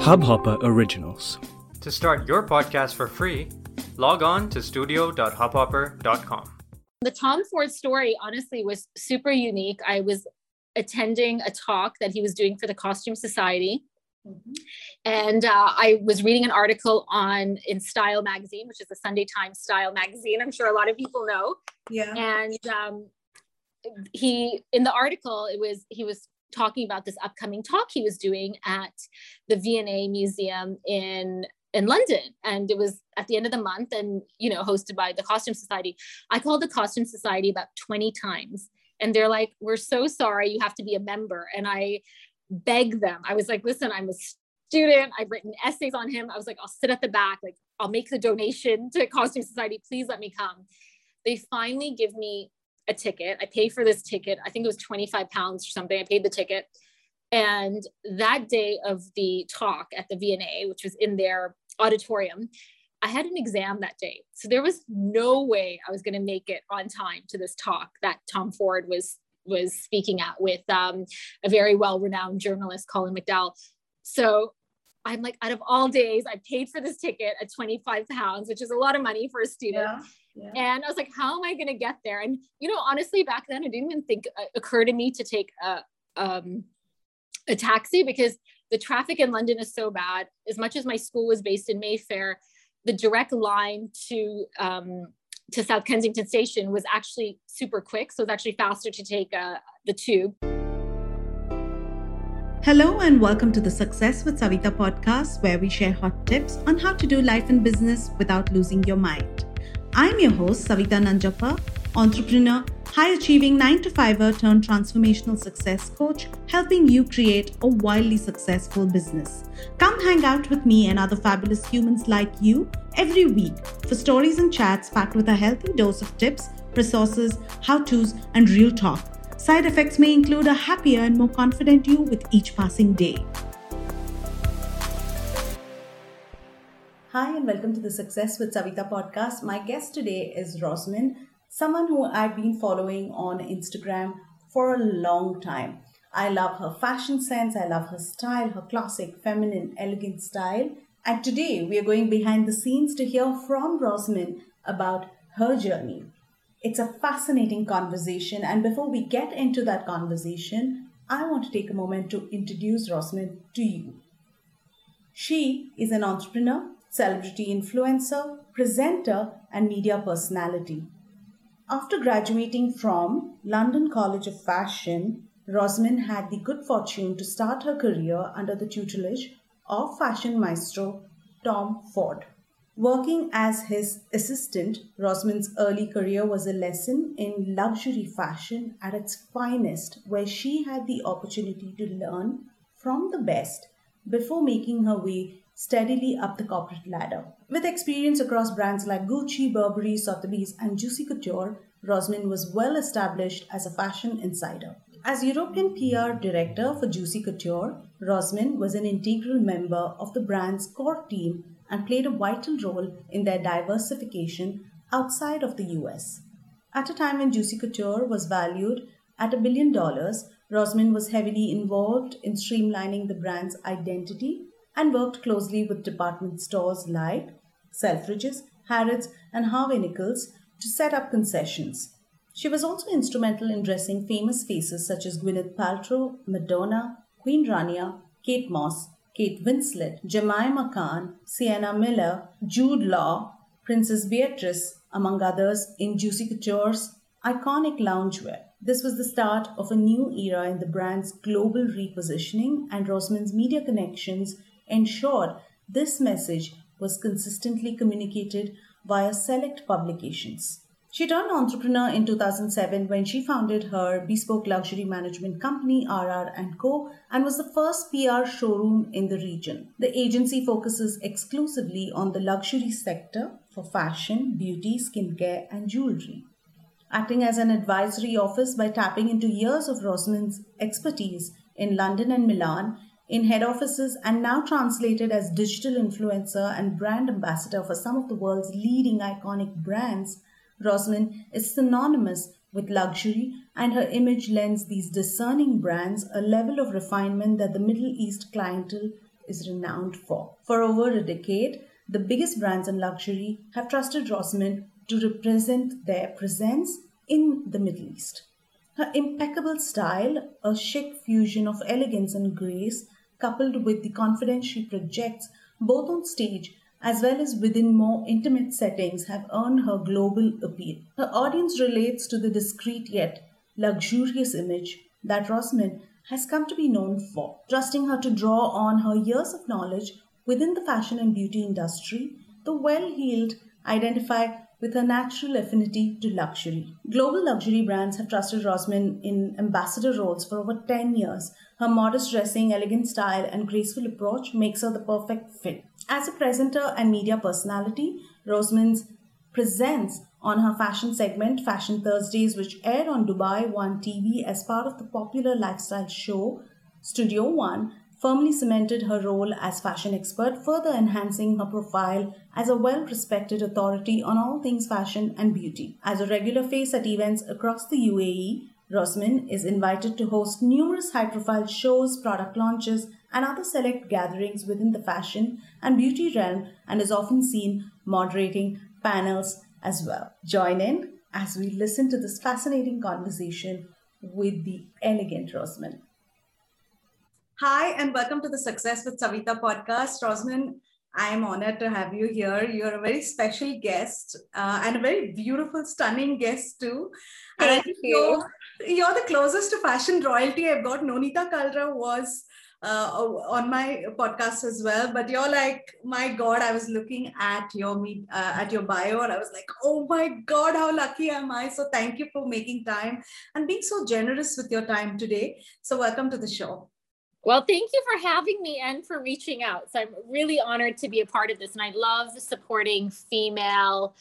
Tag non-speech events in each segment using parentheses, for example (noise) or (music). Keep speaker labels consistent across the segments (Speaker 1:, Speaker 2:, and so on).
Speaker 1: Hubhopper Originals.
Speaker 2: To start your podcast for free, log on to studio.hubhopper.com.
Speaker 3: The Tom Ford story honestly was super unique. I was attending a talk that he was doing for the Costume Society. Mm-hmm. And uh, I was reading an article on in Style magazine, which is the Sunday Times style magazine. I'm sure a lot of people know.
Speaker 4: Yeah.
Speaker 3: And um, he in the article, it was he was talking about this upcoming talk he was doing at the V&A Museum in in London and it was at the end of the month and you know hosted by the Costume Society. I called the Costume Society about 20 times and they're like we're so sorry you have to be a member and I beg them. I was like listen I'm a student. I've written essays on him. I was like I'll sit at the back like I'll make the donation to Costume Society. Please let me come. They finally give me a ticket. I pay for this ticket. I think it was 25 pounds or something. I paid the ticket. And that day of the talk at the V&A, which was in their auditorium, I had an exam that day. So there was no way I was going to make it on time to this talk that Tom Ford was was speaking at with um, a very well-renowned journalist, Colin McDowell. So I'm like, out of all days, I paid for this ticket at 25 pounds, which is a lot of money for a student.
Speaker 4: Yeah. Yeah.
Speaker 3: And I was like, how am I going to get there? And, you know, honestly, back then, it didn't even think uh, occur to me to take a, um, a taxi because the traffic in London is so bad. As much as my school was based in Mayfair, the direct line to um, to South Kensington Station was actually super quick. So it's actually faster to take uh, the tube.
Speaker 4: Hello and welcome to the Success with Savita podcast, where we share hot tips on how to do life and business without losing your mind. I'm your host, Savita Nanjappa, entrepreneur, high achieving 9 to 5er turned transformational success coach, helping you create a wildly successful business. Come hang out with me and other fabulous humans like you every week for stories and chats packed with a healthy dose of tips, resources, how to's, and real talk. Side effects may include a happier and more confident you with each passing day. Hi, and welcome to the Success with Savita podcast. My guest today is Rosmin, someone who I've been following on Instagram for a long time. I love her fashion sense, I love her style, her classic, feminine, elegant style. And today we are going behind the scenes to hear from Rosmin about her journey. It's a fascinating conversation, and before we get into that conversation, I want to take a moment to introduce Rosmin to you. She is an entrepreneur celebrity influencer, presenter, and media personality. After graduating from London College of Fashion, Rosmin had the good fortune to start her career under the tutelage of fashion maestro Tom Ford. Working as his assistant, Rosmin's early career was a lesson in luxury fashion at its finest, where she had the opportunity to learn from the best before making her way steadily up the corporate ladder. With experience across brands like Gucci, Burberry, Sotheby's, and Juicy Couture, Rosmin was well established as a fashion insider. As European PR director for Juicy Couture, Rosmin was an integral member of the brand's core team and played a vital role in their diversification outside of the US. At a time when Juicy Couture was valued at a billion dollars, Rosmin was heavily involved in streamlining the brand's identity and worked closely with department stores like Selfridges, Harrods, and Harvey Nichols to set up concessions. She was also instrumental in dressing famous faces such as Gwyneth Paltrow, Madonna, Queen Rania, Kate Moss, Kate Winslet, Jemima Khan, Sienna Miller, Jude Law, Princess Beatrice, among others, in Juicy Couture's iconic loungewear. This was the start of a new era in the brand's global repositioning, and Rosmin's media connections ensured this message was consistently communicated via select publications. She turned entrepreneur in 2007 when she founded her bespoke luxury management company RR & Co and was the first PR showroom in the region. The agency focuses exclusively on the luxury sector for fashion, beauty, skincare and jewelry. Acting as an advisory office by tapping into years of Rosmin's expertise in London and Milan, in head offices and now translated as digital influencer and brand ambassador for some of the world's leading iconic brands, Rosmin is synonymous with luxury and her image lends these discerning brands a level of refinement that the Middle East clientele is renowned for. For over a decade, the biggest brands in luxury have trusted Rosmin to represent their presence in the Middle East. Her impeccable style, a chic fusion of elegance and grace, coupled with the confidence she projects both on stage as well as within more intimate settings, have earned her global appeal. Her audience relates to the discreet yet luxurious image that Rosmin has come to be known for, trusting her to draw on her years of knowledge within the fashion and beauty industry. The well heeled identify with her natural affinity to luxury. Global luxury brands have trusted Rosmin in ambassador roles for over 10 years. Her modest dressing, elegant style, and graceful approach makes her the perfect fit. As a presenter and media personality, Rosmin's presents on her fashion segment, Fashion Thursdays, which aired on Dubai One TV as part of the popular lifestyle show Studio One, firmly cemented her role as fashion expert, further enhancing her profile as a well respected authority on all things fashion and beauty. As a regular face at events across the UAE, Rosmin is invited to host numerous high profile shows, product launches, and other select gatherings within the fashion and beauty realm and is often seen moderating panels as well. Join in as we listen to this fascinating conversation with the elegant Rosmin. Hi, and welcome to the Success with Savita podcast. Rosmin, I am honored to have you here. You're a very special guest uh, and a very beautiful, stunning guest too.
Speaker 3: Thank you.
Speaker 4: You're, you're, the closest to fashion royalty I've got. Nonita Kalra was uh, on my podcast as well. But you're like, my God, I was looking at your meet uh, at your bio, and I was like, oh my God, how lucky am I? So thank you for making time and being so generous with your time today. So welcome to the show.
Speaker 3: Well, thank you for having me and for reaching out. So I'm really honored to be a part of this. And I love supporting female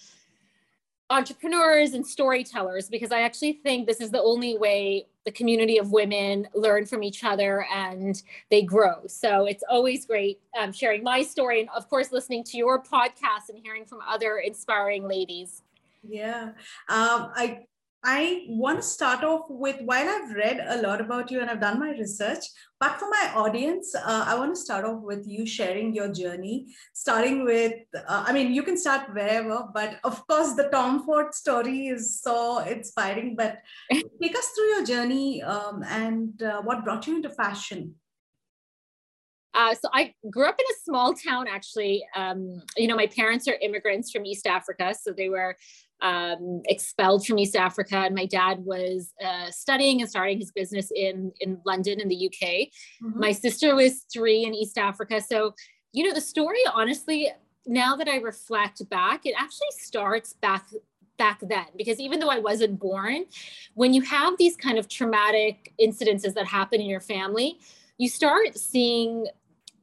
Speaker 3: entrepreneurs and storytellers because I actually think this is the only way the community of women learn from each other and they grow. So it's always great um, sharing my story and, of course, listening to your podcast and hearing from other inspiring ladies.
Speaker 4: Yeah. Um, I I want to start off with while I've read a lot about you and I've done my research, but for my audience, uh, I want to start off with you sharing your journey, starting with, uh, I mean, you can start wherever, but of course, the Tom Ford story is so inspiring. But (laughs) take us through your journey um, and uh, what brought you into fashion.
Speaker 3: Uh, so I grew up in a small town, actually. Um, you know, my parents are immigrants from East Africa, so they were um, expelled from East Africa, and my dad was uh, studying and starting his business in in London in the UK. Mm-hmm. My sister was three in East Africa. So, you know, the story, honestly, now that I reflect back, it actually starts back back then because even though I wasn't born, when you have these kind of traumatic incidences that happen in your family, you start seeing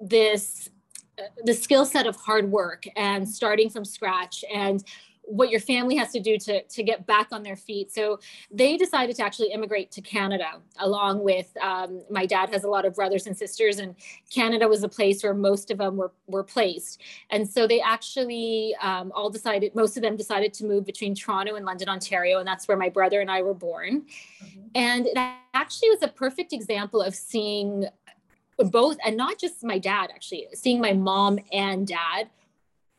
Speaker 3: this uh, the skill set of hard work and starting from scratch and what your family has to do to, to get back on their feet. So they decided to actually immigrate to Canada, along with um, my dad has a lot of brothers and sisters, and Canada was a place where most of them were, were placed. And so they actually um, all decided, most of them decided to move between Toronto and London, Ontario, and that's where my brother and I were born. Mm-hmm. And it actually was a perfect example of seeing both, and not just my dad, actually, seeing my mom and dad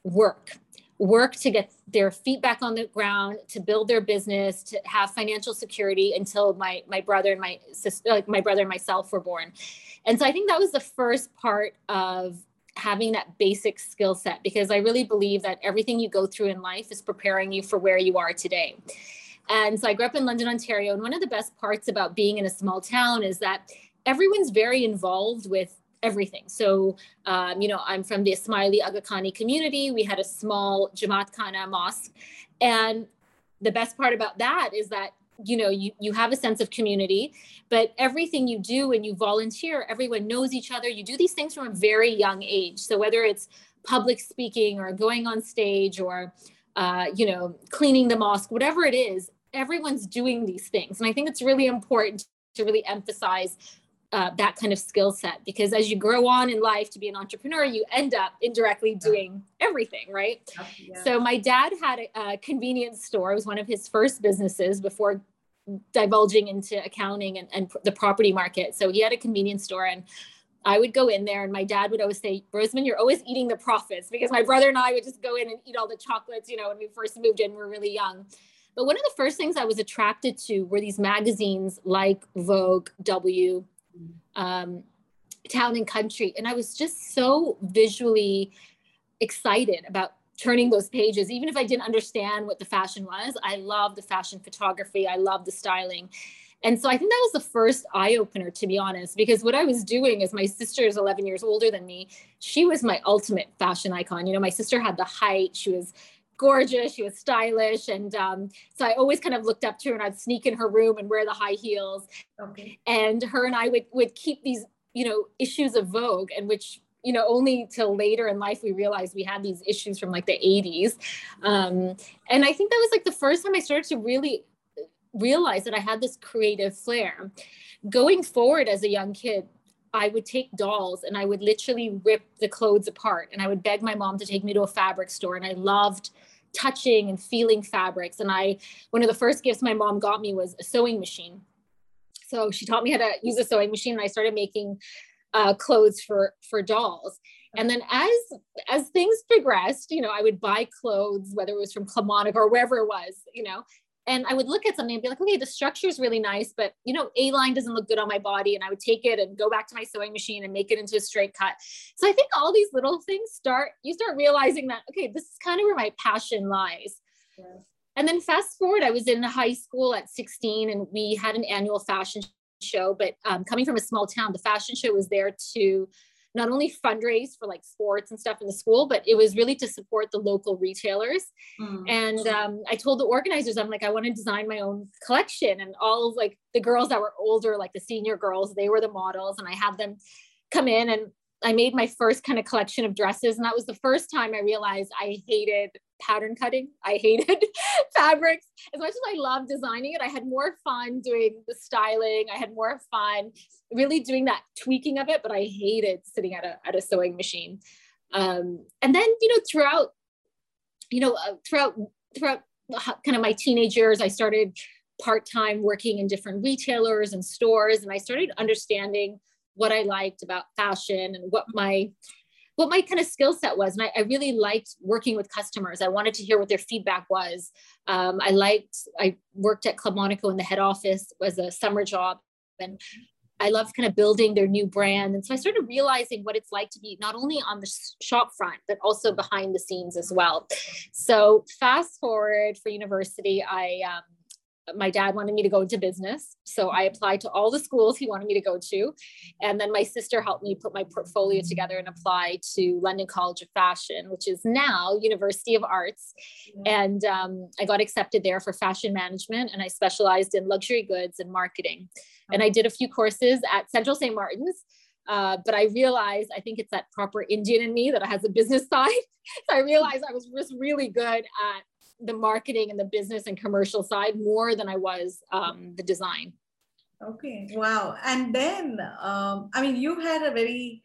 Speaker 3: work work to get their feet back on the ground to build their business to have financial security until my my brother and my sister like my brother and myself were born. And so i think that was the first part of having that basic skill set because i really believe that everything you go through in life is preparing you for where you are today. And so i grew up in london ontario and one of the best parts about being in a small town is that everyone's very involved with everything. So, um, you know, I'm from the Ismaili Aga Khani community. We had a small Jamaat Khana mosque. And the best part about that is that, you know, you, you have a sense of community, but everything you do and you volunteer, everyone knows each other. You do these things from a very young age. So whether it's public speaking or going on stage or, uh, you know, cleaning the mosque, whatever it is, everyone's doing these things. And I think it's really important to really emphasize uh, that kind of skill set. Because as you grow on in life to be an entrepreneur you end up indirectly doing everything right? Yeah. so my dad had a, a, convenience store. It was one of his first businesses before divulging into accounting and, and the property market. So he had a convenience store and I would go in there and my dad would always say, Rosmin, you're always eating the profits because my brother and I would just go in and eat all the chocolates, you know, when we first moved in, we are really young. But one of the first things I was attracted to were these magazines like Vogue, W, um, Town and Country. And I was just so visually excited about turning those pages. Even if i didn't understand what the fashion was i love the fashion photography. I love the styling. And so i think that was the first eye opener to be honest because what i was doing is my sister is 11 years older than me. She was my ultimate fashion icon. You know my sister had the height. She was gorgeous she was stylish and um, so i always kind of looked up to her and i'd sneak in her room and wear the high heels okay. and her and i would would keep these you know issues of vogue and which you know, only till later in life we realized we had these issues from like the 80s. Um, and I think that was like the first time I started to really realize that I had this creative flair. Going forward as a young kid, I would take dolls and I would literally rip the clothes apart and I would beg my mom to take me to a fabric store and I loved touching and feeling fabrics and I one of the first gifts my mom got me was a sewing machine. So she taught me how to use a sewing machine and I started making uh, clothes for for dolls and then as as things progressed you know i would buy clothes whether it was from Club Monaco or wherever it was you know and i would look at something and be like okay the structure is really nice but you know a line doesn't look good on my body and i would take it and go back to my sewing machine and make it into a straight cut. So i think all these little things start you start realizing that okay this is kind of where my passion lies. And then fast forward i was in high school at 16 and we had an annual fashion show, but um, coming from a small town, the fashion show was there to not only fundraise for like sports and stuff in the school, but it was really to support the local retailers. Mm. And um, I told the organizers, I'm like, I want to design my own collection. And all of like the girls that were older, like the senior girls, they were the models, and I had them come in and I made my first kind of collection of dresses. And that was the first time I realized I hated pattern cutting. I hated (laughs) fabrics. As much as I loved designing it, I had more fun doing the styling. I had more fun really doing that tweaking of it, but I hated sitting at a, at a sewing machine. Um, and then, you know, throughout, you know, uh, throughout, throughout kind of my teenage years, I started part-time working in different retailers and stores. And I started understanding what I liked about fashion and what my what my kind of skill set was. And I, I, really liked working with customers. I wanted to hear what their feedback was. Um, I liked, I worked at Club Monaco in the head office as a summer job. And I loved kind of building their new brand. And so I started realizing what it's like to be not only on the shop front, but also behind the scenes as well. So fast forward for university, I um, my dad wanted me to go into business. So I applied to all the schools he wanted me to go to. And then my sister helped me put my portfolio together and apply to London College of Fashion, which is now University of Arts. And um, I got accepted there for fashion management and I specialized in luxury goods and marketing. And I did a few courses at Central St. Martin's. Uh, but I realized I think it's that proper Indian in me that has a business (laughs) side. so I realized I was just really good at the marketing and the business and commercial side more than I was um, the design.
Speaker 4: Okay, wow. And then, um, I mean, you had a very,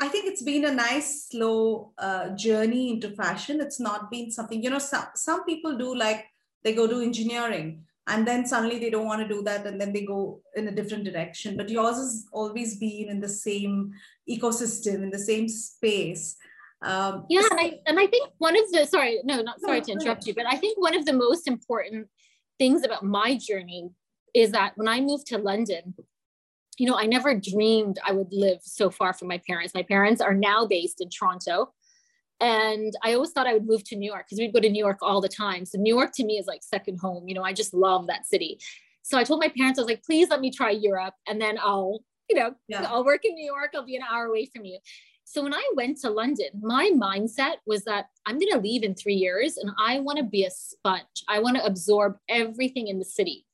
Speaker 4: I think it's been a nice, slow uh, journey into fashion. It's not been something, you know, some, some people do like they go to engineering and then suddenly they don't want to do that and then they go in a different direction. But yours has always been in the same ecosystem, in the same space.
Speaker 3: Um, yeah, and I and I think one of the sorry, no, not sorry to interrupt you, but I think one of the most important things about my journey is that when I moved to London, you know, I never dreamed I would live so far from my parents. My parents are now based in Toronto. And I always thought I would move to New York because we'd go to New York all the time. So New York to me is like second home. You know, I just love that city. So I told my parents, I was like, please let me try Europe and then I'll, you know, yeah. I'll work in New York. I'll be an hour away from you. So when I went to London, my mindset was that I'm going to leave in three years and I want to be a sponge. I want to absorb everything in the city.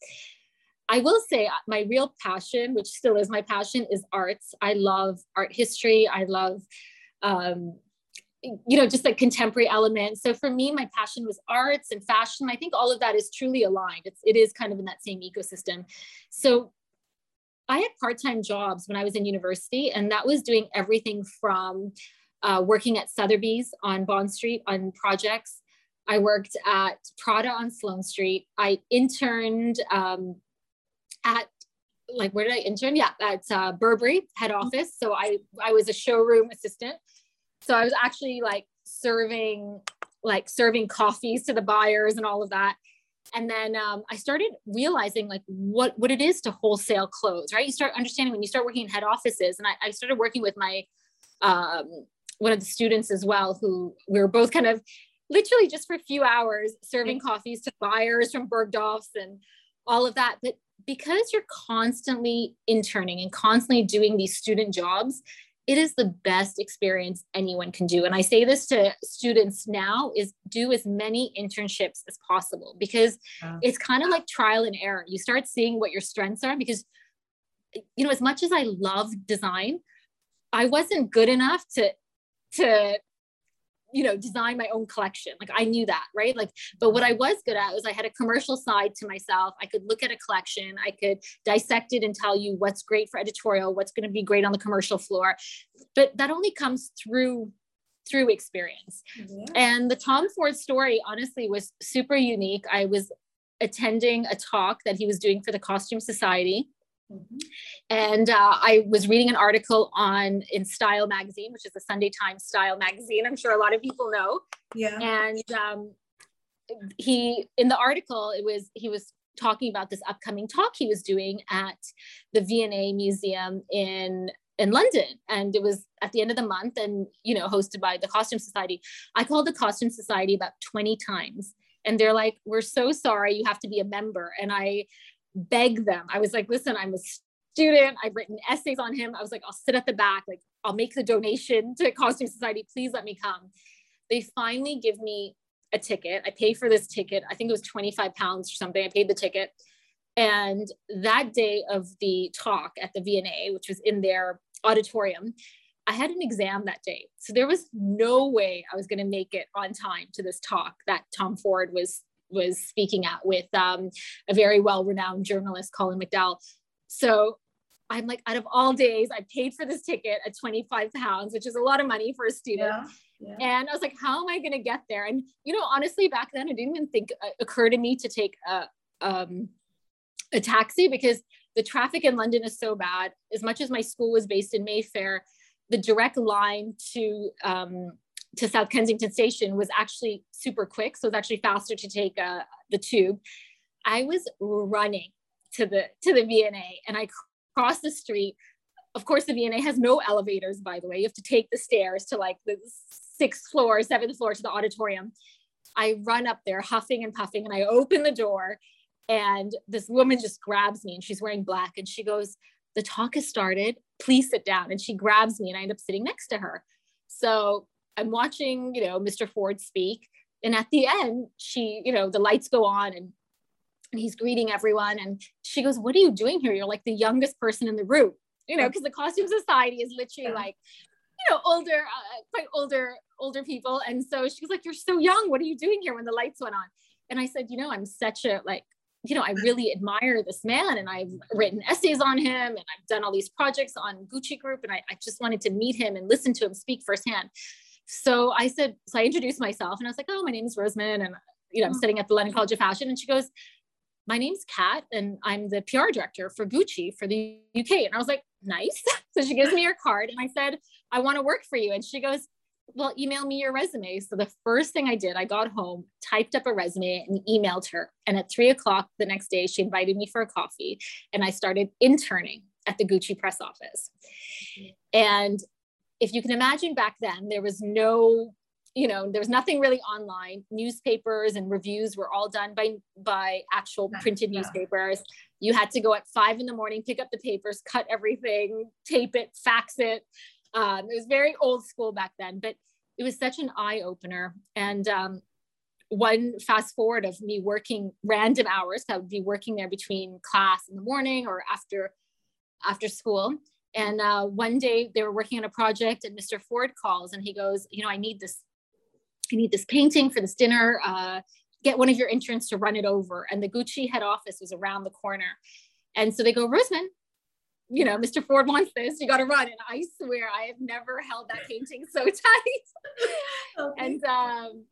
Speaker 3: I will say uh, my real passion, which still is my passion, is arts. I love art history. I love, um, you know, just like contemporary elements. So for me, my passion was arts and fashion. I think all of that is truly aligned. It's, it is kind of in that same ecosystem. So I had part time jobs when I was in university, and that was doing everything from uh, working at Sotheby's on Bond Street on projects. I worked at Prada on Sloane Street. I interned um, at like where did I intern? Yeah, at uh, Burberry head office. So I I was a showroom assistant. So I was actually like serving like serving coffees to the buyers and all of that. And then um, I started realizing like what what it is to wholesale clothes, right? You start understanding when you start working in head offices, and I, I started working with my um, one of the students as well, who we were both kind of literally just for a few hours serving coffees to buyers from Bergdorf's and all of that. But because you're constantly interning and constantly doing these student jobs, it is the best experience anyone can do. And i say this to students now is do as many internships as possible because it's kind of like trial and error. You start seeing what your strengths are because you know as much as i love design i wasn't good enough to to you know design my own collection. Like i knew that right? Like but what mm-hmm. i was good at was i had a commercial side to myself. I could look at a collection. I could dissect it and tell you what's great for editorial what's going to be great on the commercial floor. But that only comes through through experience. Yeah. and the tom ford story honestly was super unique. I was attending a talk that he was doing for the costume society Mm-hmm. And uh, I was reading an article on in Style magazine, which is the Sunday Times style magazine. I'm sure a lot of people know.
Speaker 4: Yeah.
Speaker 3: And um, he in the article it was he was talking about this upcoming talk he was doing at the V&A Museum in in London and it was at the end of the month and you know hosted by the Costume Society. I called the Costume Society about 20 times and they're like we're so sorry you have to be a member and I beg them. I was like, listen, I'm a student. I've written essays on him. I was like, I'll sit at the back. Like, I'll make the donation to Costume Society. Please let me come. They finally give me a ticket. I pay for this ticket. I think it was 25 pounds or something. I paid the ticket. And that day of the talk at the V&A, which was in their auditorium, I had an exam that day. So there was no way I was going to make it on time to this talk that Tom Ford was was speaking at with um, a very well-renowned journalist, Colin McDowell. So I'm like, out of all days, I paid for this ticket at 25 pounds, which is a lot of money for a student. Yeah, yeah. And I was like, how am I going to get there? And, you know, honestly, back then, it didn't even think uh, occur to me to take a, um, a taxi because the traffic in London is so bad. As much as my school was based in Mayfair, the direct line to um, to South Kensington Station was actually super quick. So it's actually faster to take uh, the tube. I was running to the to the V&A and I crossed the street. Of course, the V&A has no elevators, by the way. You have to take the stairs to like the sixth floor, seventh floor to the auditorium. I run up there huffing and puffing and I open the door and this woman just grabs me and she's wearing black and she goes, the talk has started. Please sit down. And she grabs me and I end up sitting next to her. So I'm watching, you know, Mr. Ford speak. And at the end, she, you know, the lights go on and, and he's greeting everyone. And she goes, What are you doing here? You're like the youngest person in the room, you know, because the costume society is literally yeah. like, you know, older, uh, quite older, older people. And so she was like, You're so young. What are you doing here when the lights went on? And I said, You know, I'm such a like, you know, I really admire this man and I've written essays on him and I've done all these projects on Gucci Group and I, I just wanted to meet him and listen to him speak firsthand. So I said, so I introduced myself and I was like, oh, my name is Rosmin and, you know, I'm mm. studying at the London College of Fashion. And she goes, my name's Kat and I'm the PR director for Gucci for the UK. And I was like, nice. (laughs) so she gives me her card and I said, I want to work for you. And she goes, well, email me your resume. So the first thing I did, I got home, typed up a resume and emailed her. And at three o'clock the next day, she invited me for a coffee and I started interning at the Gucci press office. And if you can imagine back then, there was no, you know, there was nothing really online. Newspapers and reviews were all done by by actual printed yeah. newspapers. You had to go at five in the morning, pick up the papers, cut everything, tape it, fax it. Um, it was very old school back then, but it was such an eye opener. And um, one fast forward of me working random hours, I would be working there between class in the morning or after after school and uh, one day they were working on a project, and Mr. Ford calls and he goes, "You know, I need this. I need this painting for this dinner. Uh, get one of your interns to run it over." And the Gucci head office was around the corner, and so they go, "Rosmin, you know, Mr. Ford wants this. You got to run." And I swear, I have never held that painting so (laughs) tight. okay. And um,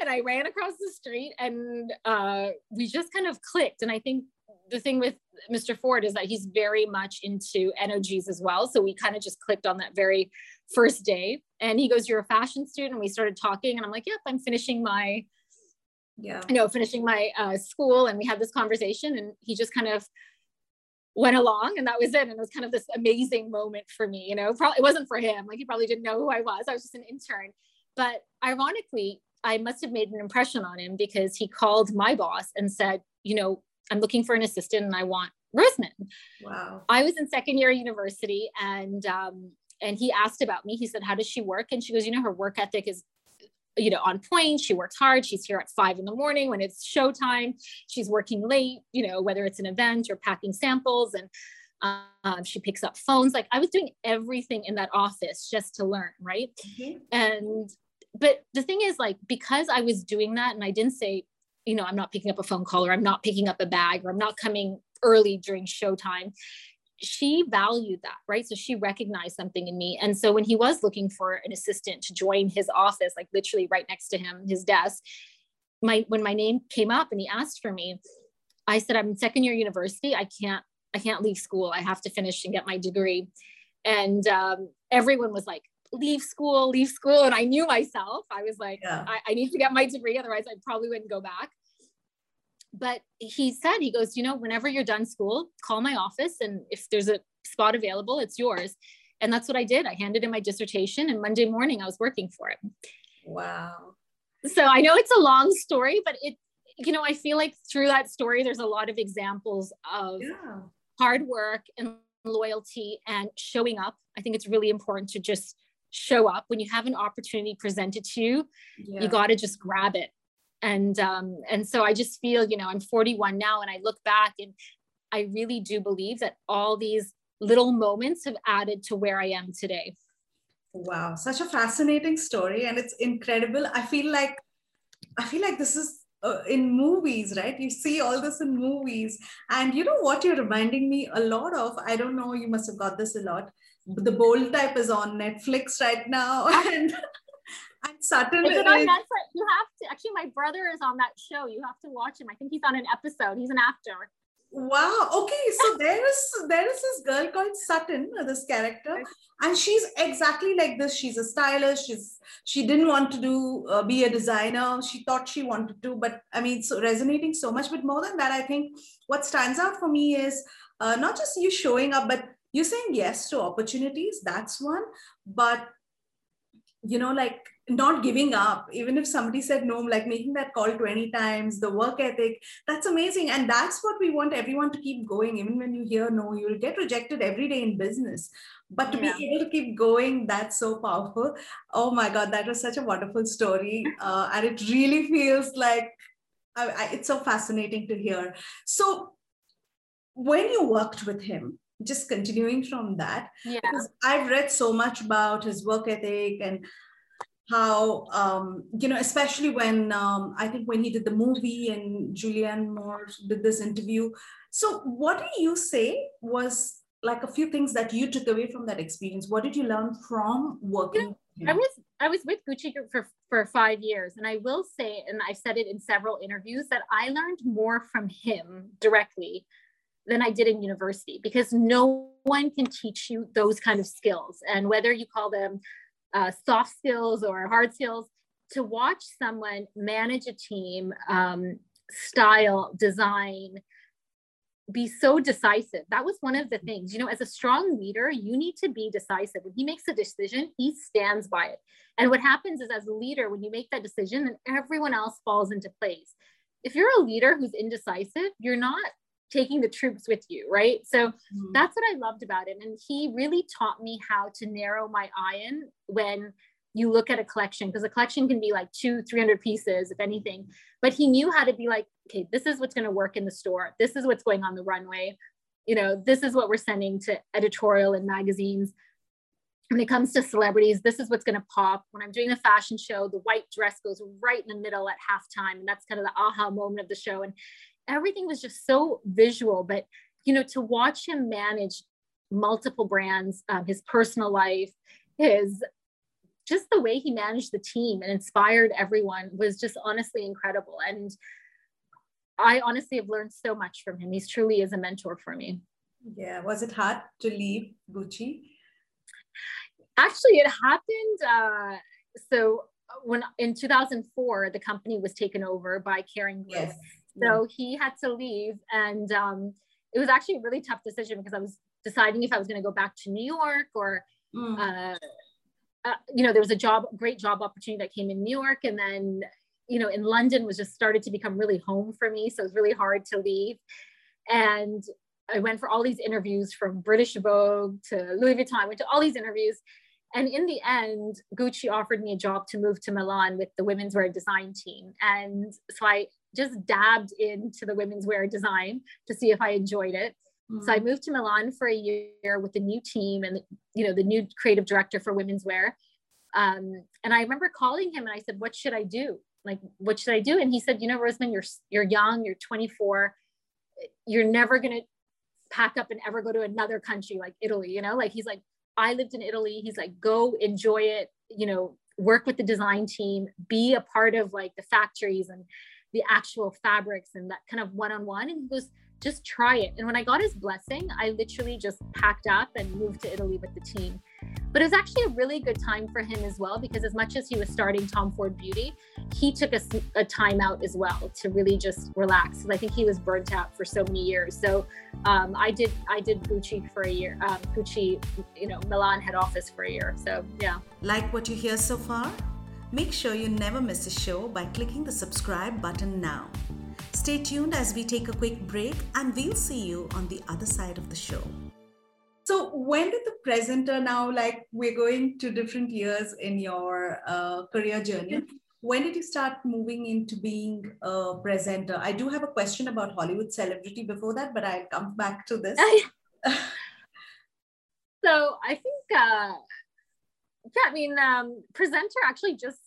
Speaker 3: and I ran across the street and uh, we just kind of clicked. And I think the thing with Mr. Ford is that he's very much into energies as well. So we kind of just clicked on that very first day. And he goes, You're a fashion student. And we started talking. And I'm like, Yep, I'm finishing my, yeah, you know, finishing my uh, school. And we had this conversation. And he just kind of went along and that was it. And it was kind of this amazing moment for me. You know, probably it wasn't for him. Like he probably didn't know who I was. I was just an intern. But ironically, I must have made an impression on him because he called my boss and said, you know, I'm looking for an assistant and I want Rosmin.
Speaker 4: Wow.
Speaker 3: I was in second year university and um, and he asked about me. He said, How does she work? And she goes, You know, her work ethic is you know on point she works hard she's here at five in the morning when it's showtime she's working late you know whether it's an event or packing samples and um, she picks up phones like i was doing everything in that office just to learn right mm-hmm. and but the thing is like because i was doing that and i didn't say you know i'm not picking up a phone call or i'm not picking up a bag or i'm not coming early during showtime she valued that right? So she recognized something in me. And so when he was looking for an assistant to join his office like literally right next to him his desk my when my name came up and he asked for me i said i'm in second year university. I can't i can't leave school. I have to finish and get my degree. And um, everyone was like leave school, leave school. And I knew myself. I was like, yeah. I, I need to get my degree. Otherwise, I probably wouldn't go back. But he said, he goes, you know, whenever you're done school, call my office. And if there's a spot available, it's yours. And that's what I did. I handed in my dissertation, and Monday morning I was working for it.
Speaker 4: Wow.
Speaker 3: So I know it's a long story, but it, you know, I feel like through that story, there's a lot of examples of yeah. hard work and loyalty and showing up. I think it's really important to just show up when you have an opportunity presented to you yeah. you got to just grab it and um and so i just feel you know i'm 41 now and i look back and i really do believe that all these little moments have added to where i am today
Speaker 4: wow such a fascinating story and it's incredible i feel like i feel like this is uh, in movies, right? You see all this in movies. And you know what you're reminding me a lot of? I don't know, you must have got this a lot the bold type is on netflix right now (laughs) and and Sutton
Speaker 3: is it on Netflix? You have to actually. My brother is on that show. You have to watch him. I think he's on an episode. He's an actor.
Speaker 4: Wow. Okay. So (laughs) there is there is this girl called Sutton, this character, and she's exactly like this. She's a stylist. She's she didn't want to do uh, be a designer. She thought she wanted to, but I mean, so resonating so much. But more than that, I think what stands out for me is uh, not just you showing up, but you're saying yes to opportunities that's one but you know like not giving up. Even if somebody said no like making that call 20 times the work ethic that's amazing. And that's what we want everyone to keep going. Even when you hear no you'll get rejected every day in business. But to yeah. be able to keep going that's so powerful. Oh my god that was such a wonderful story. Uh, and it really feels like I, I, it's so fascinating to hear. So when you worked with him just continuing from that
Speaker 3: yeah.
Speaker 4: i've read so much about his work ethic and how um, you know especially when um, i think when he did the movie and julianne moore did this interview. So what do you say was like a few things that you took away from that experience? What did you learn from working
Speaker 3: I was I was with Gucci Group for for five years, and I will say, and I've said it in several interviews, that I learned more from him directly than I did in university because no one can teach you those kind of skills. And whether you call them uh, soft skills or hard skills, to watch someone manage a team, um, style, design, be so decisive. That was one of the things, you know, as a strong leader, you need to be decisive. When he makes a decision, he stands by it. And what happens is, as a leader, when you make that decision, then everyone else falls into place. If you're a leader who's indecisive, you're not taking the troops with you, right? So mm-hmm. that's what I loved about him. And he really taught me how to narrow my eye in when you look at a collection, because a collection can be like two, 300 pieces, if anything. But he knew how to be like, okay, this is what's going to work in the store. This is what's going on the runway. You know, this is what we're sending to editorial and magazines. When it comes to celebrities, this is what's going to pop. When I'm doing the fashion show, the white dress goes right in the middle at halftime. And that's kind of the aha moment of the show. And everything was just so visual. But, you know, to watch him manage multiple brands, um, his personal life, his just the way he managed the team and inspired everyone was just honestly incredible. And I honestly have learned so much from him. He's truly is a mentor for me.
Speaker 4: Yeah. Was it hard to leave Gucci?
Speaker 3: Actually, it happened. Uh, so when in 2004, the company was taken over by Group. Yes. So he had to leave, and um, it was actually a really tough decision because I was deciding if I was going to go back to New York or, mm. uh, uh, you know, there was a job, great job opportunity that came in New York, and then you know, in London was just started to become really home for me. So it was really hard to leave. And I went for all these interviews from British Vogue to Louis Vuitton, I went to all these interviews. And in the end, Gucci offered me a job to move to Milan with the women's wear design team. And so I just dabbed into the women's wear design to see if I enjoyed it. Mm-hmm. So I moved to Milan for a year with the new team and you know the new creative director for women's wear. Um, and I remember calling him and I said, "What should I do? Like, what should I do?" And he said, "You know, Rosmin, you're you're young, you're 24, you're never gonna pack up and ever go to another country like Italy. You know, like he's like, I lived in Italy. He's like, go enjoy it. You know, work with the design team, be a part of like the factories and the actual fabrics and that kind of one-on-one and he goes just try it. And when i got his blessing i literally just packed up and moved to italy with the team. But it was actually a really good time for him as well because as much as he was starting tom ford beauty he took a, a time out as well to really just relax because i think he was burnt out for so many years. So um, i did i did gucci for a year um, gucci you know milan head office for a year. So yeah.
Speaker 4: Like what you hear so far Make sure you never miss a show by clicking the subscribe button now. Stay tuned as we take a quick break and we'll see you on the other side of the show. So, when did the presenter now, like we're going to different years in your uh, career journey, when did you start moving into being a presenter? I do have a question about Hollywood celebrity before that, but I'll come back to this. (laughs)
Speaker 3: so, I think. Uh, yeah, I mean, um, presenter actually just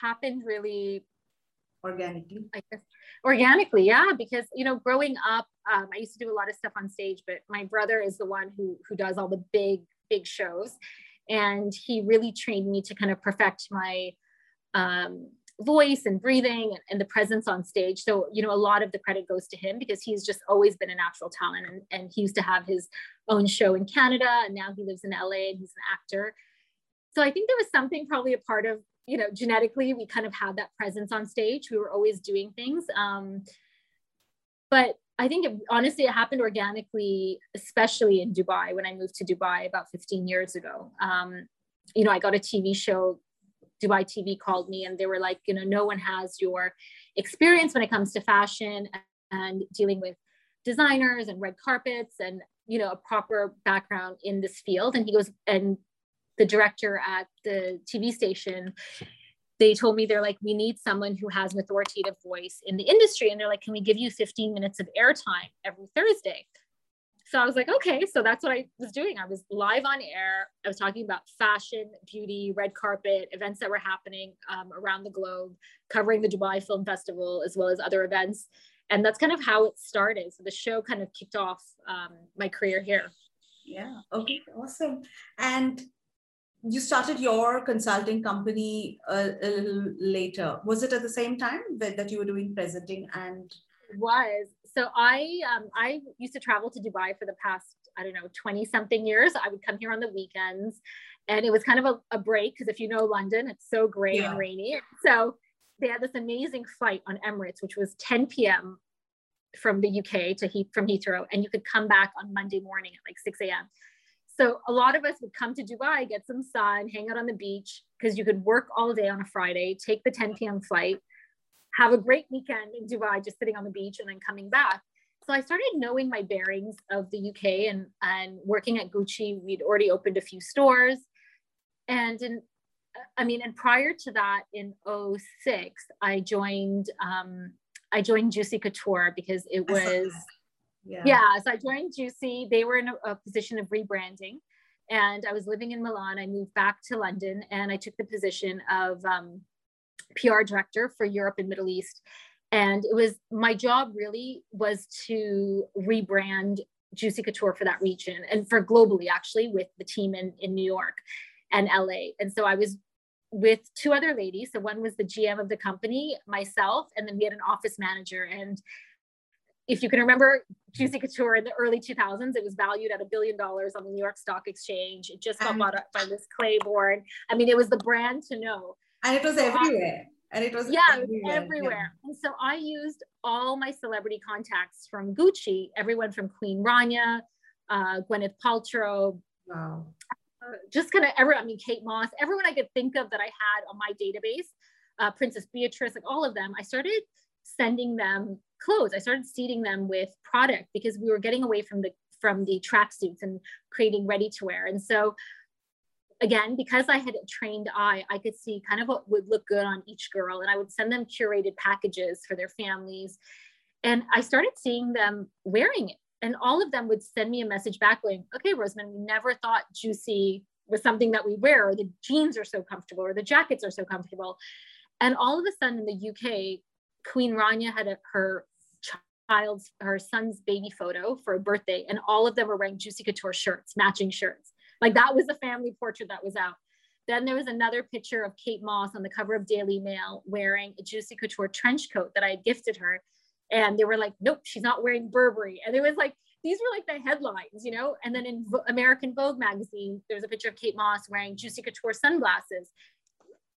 Speaker 3: happened really
Speaker 4: organically.
Speaker 3: I guess organically, yeah, because you know, growing up, um, I used to do a lot of stuff on stage, but my brother is the one who who does all the big big shows, and he really trained me to kind of perfect my um, voice and breathing and, and, the presence on stage. So, you know, a lot of the credit goes to him because he's just always been a natural talent. And, and he used to have his own show in Canada and now he lives in LA and he's an actor so I think there was something probably a part of, you know, genetically, we kind of had that presence on stage. We were always doing things. Um, but I think it, honestly, it happened organically, especially in Dubai when I moved to Dubai about 15 years ago. Um, you know, I got a TV show, Dubai TV called me and they were like, you know, no one has your experience when it comes to fashion and dealing with designers and red carpets and you know a proper background in this field and he goes and the director at the TV station, they told me they're like, we need someone who has an authoritative voice in the industry. And they're like, can we give you 15 minutes of airtime every Thursday? So I was like, okay. So that's what I was doing. I was live on air. I was talking about fashion, beauty, red carpet, events that were happening um, around the globe, covering the Dubai Film Festival as well as other events. And that's kind of how it started. So the show kind of kicked off um, my career here.
Speaker 4: Yeah. Okay. Awesome. And you started your consulting company a, a, little later. Was it at the same time that, that you were doing presenting and?
Speaker 3: It was. So I um, I used to travel to Dubai for the past I don't know 20 something years. I would come here on the weekends, and it was kind of a, a break because if you know London, it's so gray yeah. and rainy. So they had this amazing flight on Emirates, which was 10 p.m. from the UK to he- from Heathrow, and you could come back on Monday morning at like 6 a.m. So a lot of us would come to Dubai, get some sun, hang out on the beach because you could work all day on a Friday, take the 10 p.m. flight, have a great weekend in Dubai, just sitting on the beach and then coming back. So I started knowing my bearings of the UK and, and working at Gucci. We'd already opened a few stores. And in, I mean, and prior to that in 06, I joined, um, I joined Juicy Couture because it was yeah. yeah. So I joined Juicy. They were in a, a position of rebranding. And I was living in Milan. I moved back to London and I took the position of um, PR director for Europe and Middle East. And it was my job really was to rebrand Juicy Couture for that region and for globally, actually, with the team in, in New York and LA. And so I was with two other ladies. So one was the GM of the company, myself, and then we had an office manager. And if you can remember Juicy Couture in the early 2000s, it was valued at a billion dollars on the New York Stock Exchange. It just got bought up by Liz Claiborne. I mean, it was the brand to know.
Speaker 4: And it was everywhere. And it was
Speaker 3: yeah, everywhere. everywhere. Yeah. And so I used all my celebrity contacts from Gucci, everyone from Queen Rania, uh, Gwyneth Paltrow,
Speaker 4: wow.
Speaker 3: Uh, just kind of every, I mean, Kate Moss, everyone I could think of that I had on my database, uh, Princess Beatrice, like all of them, I started sending them clothes. I started seeding them with product because we were getting away from the from the tracksuits and creating ready to wear. And so again, because I had a trained eye, I could see kind of what would look good on each girl. And I would send them curated packages for their families. And I started seeing them wearing it. And all of them would send me a message back going, okay, Rosmin, we never thought juicy was something that we wear, or the jeans are so comfortable, or the jackets are so comfortable. And all of a sudden in the UK, Queen Rania had a, her child's, her son's baby photo for a birthday, and all of them were wearing Juicy Couture shirts, matching shirts. Like that was the family portrait that was out. Then there was another picture of Kate Moss on the cover of Daily Mail wearing a Juicy Couture trench coat that I had gifted her. And they were like, nope, she's not wearing Burberry. And it was like, these were like the headlines, you know? And then in American Vogue magazine, there was a picture of Kate Moss wearing Juicy Couture sunglasses.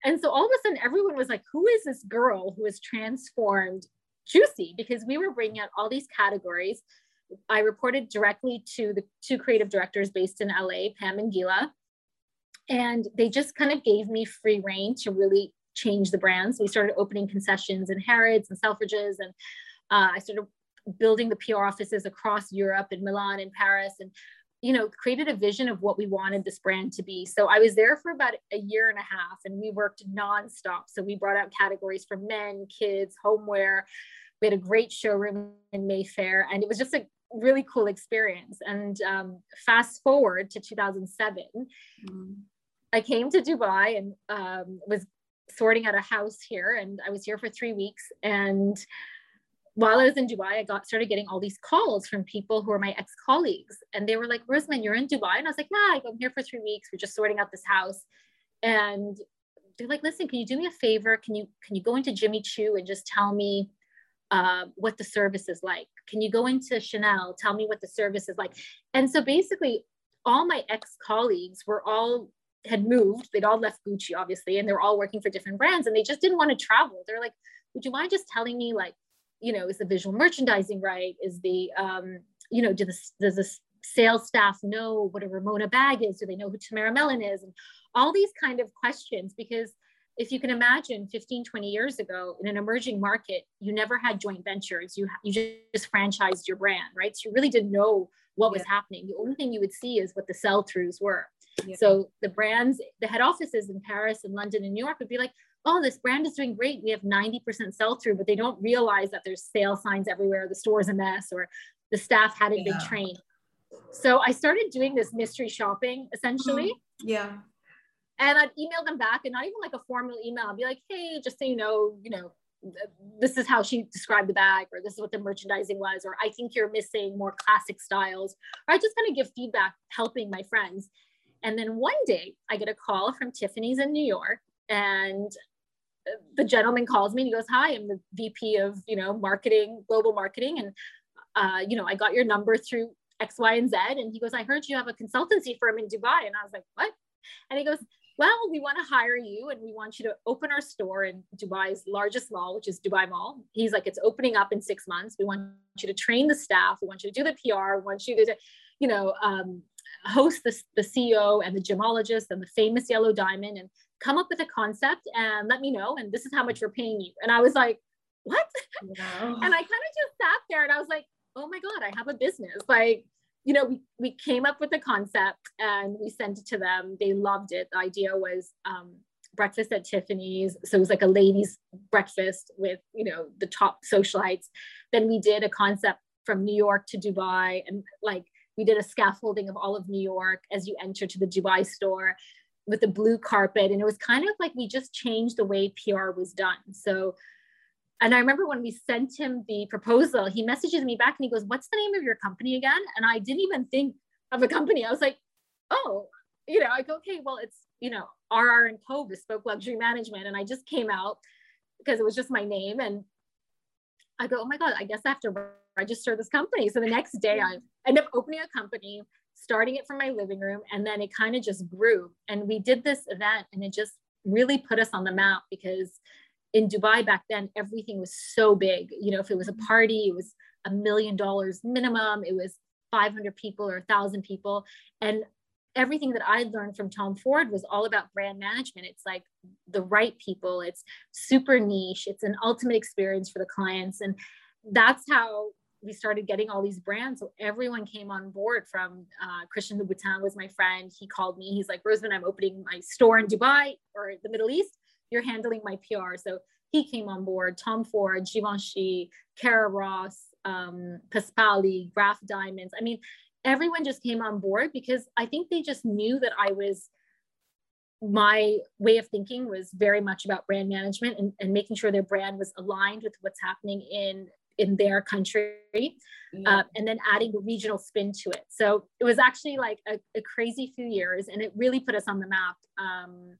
Speaker 3: And so all of a sudden, everyone was like, who is this girl who has transformed Juicy? Because we were bringing out all these categories. I reported directly to the two creative directors based in LA, Pam and Gela. And they just kind of gave me free rein to really change the brands. We started opening concessions in Harrods and Selfridges. And uh, I started building the PR offices across Europe and Milan and Paris. And you know, created a vision of what we wanted this brand to be. So I was there for about a year and a half and we worked nonstop. So we brought out categories for men, kids, homeware. We had a great showroom in Mayfair and it was just a really cool experience. And um, fast forward to 2007, mm. I came to Dubai and um, was sorting out a house here and I was here for three weeks and while I was in Dubai, I got started getting all these calls from people who are my ex-colleagues. And they were like, Rosmin, you're in Dubai. And I was like, yeah, I'm here for three weeks. We're just sorting out this house. And they're like, listen, can you do me a favor? Can you can you go into Jimmy Choo and just tell me uh, what the service is like? Can you go into Chanel? Tell me what the service is like. And so basically, all my ex-colleagues were all had moved. They'd all left Gucci, obviously, and they were all working for different brands, and they just didn't want to travel. They're like, would you mind just telling me like you know, is the visual merchandising right? Is the, um, you know, do the, does the sales staff know what a Ramona bag is? Do they know who Tamara Mellon is? And all these kind of questions, because if you can imagine 15, 20 years ago in an emerging market, you never had joint ventures. You, you just franchised your brand, right? So you really didn't know what yeah. was happening. The only thing you would see is what the sell throughs were. Yeah. So the brands, the head offices in Paris and London and New York would be like, oh, this brand is doing great. We have 90% sell through, but they don't realize that there's sale signs everywhere. The store's a mess or the staff hadn't yeah. been trained. So I started doing this mystery shopping essentially.
Speaker 4: Mm-hmm. Yeah.
Speaker 3: And I'd email them back and not even like a formal email. I'd be like, hey, just so you know, you know, this is how she described the bag, or this is what the merchandising was, or I think you're missing more classic styles. Or I just kind of give feedback, helping my friends. And then one day I get a call from Tiffany's in New York and the gentleman calls me and he goes, "Hi, I'm the VP of you know marketing, global marketing, and uh, you know I got your number through X, Y, and Z." And he goes, "I heard you have a consultancy firm in Dubai," and I was like, "What?" And he goes, "Well, we want to hire you, and we want you to open our store in Dubai's largest mall, which is Dubai Mall." He's like, "It's opening up in six months. We want you to train the staff. We want you to do the PR. We want you to, you know." Um, host the, the CEO and the gemologist and the famous yellow diamond and come up with a concept and let me know. And this is how much we're paying you. And I was like, what? and I kind of just sat there and I was like, oh my God, I have a business. Like, you know, we, we came up with the concept and we sent it to them. They loved it. The idea was um, breakfast at Tiffany's. So it was like a ladies' breakfast with, you know, the top socialites. Then we did a concept from New York to Dubai and like we did a scaffolding of all of New York as you enter to the Dubai store with the blue carpet. And it was kind of like we just changed the way PR was done. So, and I remember when we sent him the proposal, he messages me back and he goes, What's the name of your company again? And I didn't even think of a company. I was like, Oh, you know, I go, okay, well, it's, you know, RR and Co bespoke luxury management. And I just came out because it was just my name. And I go, oh my God, I guess I have to register this company. So the next day I end up opening a company, starting it from my living room. And then it kind of just grew. And we did this event and it just really put us on the map because in Dubai back then, everything was so big. You know, if it was a party, it was a million dollars minimum, it was 500 people or 1,000 people. And everything that I learned from Tom Ford was all about brand management. It's like the right people, it's super niche, it's an ultimate experience for the clients. And that's how we started getting all these brands. So everyone came on board from uh, Christian Louboutin was my friend. He called me. He's like, Rosmin, I'm opening my store in Dubai or the Middle East. You're handling my PR. So he came on board. Tom Ford, Givenchy, Kara Ross, um, Pasquale, Graf Diamonds. I mean, everyone just came on board because I think they just knew that I was my way of thinking was very much about brand management and, and making sure their brand was aligned with what's happening in in their country uh, and then adding the regional spin to it. So it was actually like a, a, crazy few years and it really put us on the map um,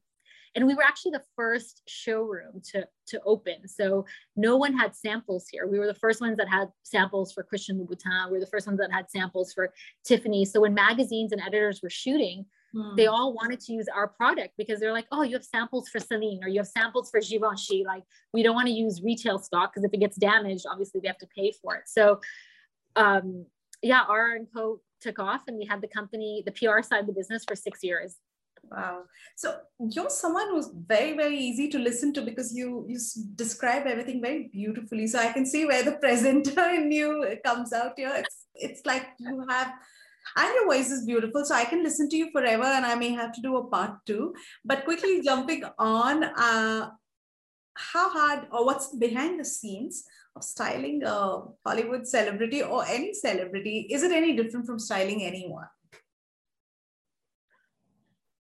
Speaker 3: and we were actually the first showroom to to open. So no one had samples here. We were the first ones that had samples for christian louboutin. We were the first ones that had samples for tiffany. So when magazines and editors were shooting mm. they all wanted to use our product because they're like oh you have samples for celine or you have samples for givenchy like we don't want to use retail stock because if it gets damaged obviously they have to pay for it so um yeah r and co took off and we had the company the pr side of the business for six years
Speaker 4: Wow. So you're someone who's very, very easy to listen to because you you describe everything very beautifully. So I can see where the presenter (laughs) in you comes out here. It's it's like you have and your voice is beautiful. So I can listen to you forever and I may have to do a part two. But quickly jumping on, uh, how hard or what's behind the scenes of styling a Hollywood celebrity or any celebrity? Is it any different from styling anyone?